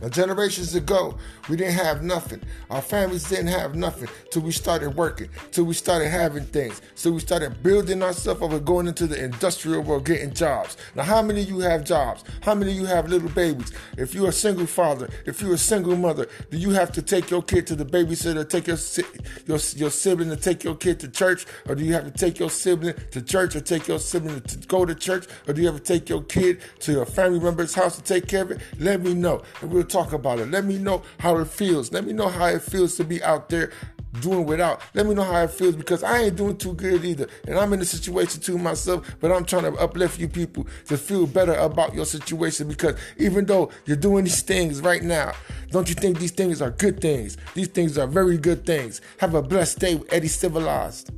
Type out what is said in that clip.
Now, generations ago, we didn't have nothing. Our families didn't have nothing till we started working, till we started having things, till we started building ourselves and going into the industrial world, getting jobs. Now, how many of you have jobs? How many of you have little babies? If you're a single father, if you're a single mother, do you have to take your kid to the babysitter, take your your, your sibling to take your kid to church, or do you have to take your sibling to church, or take your sibling to go to church, or do you have to take your kid to your family member's house to take care of it? Let me know, and we'll talk about it. Let me know how it feels. Let me know how it feels to be out there doing without. Let me know how it feels because I ain't doing too good either. And I'm in a situation too myself, but I'm trying to uplift you people to feel better about your situation because even though you're doing these things right now, don't you think these things are good things? These things are very good things. Have a blessed day, Eddie Civilized.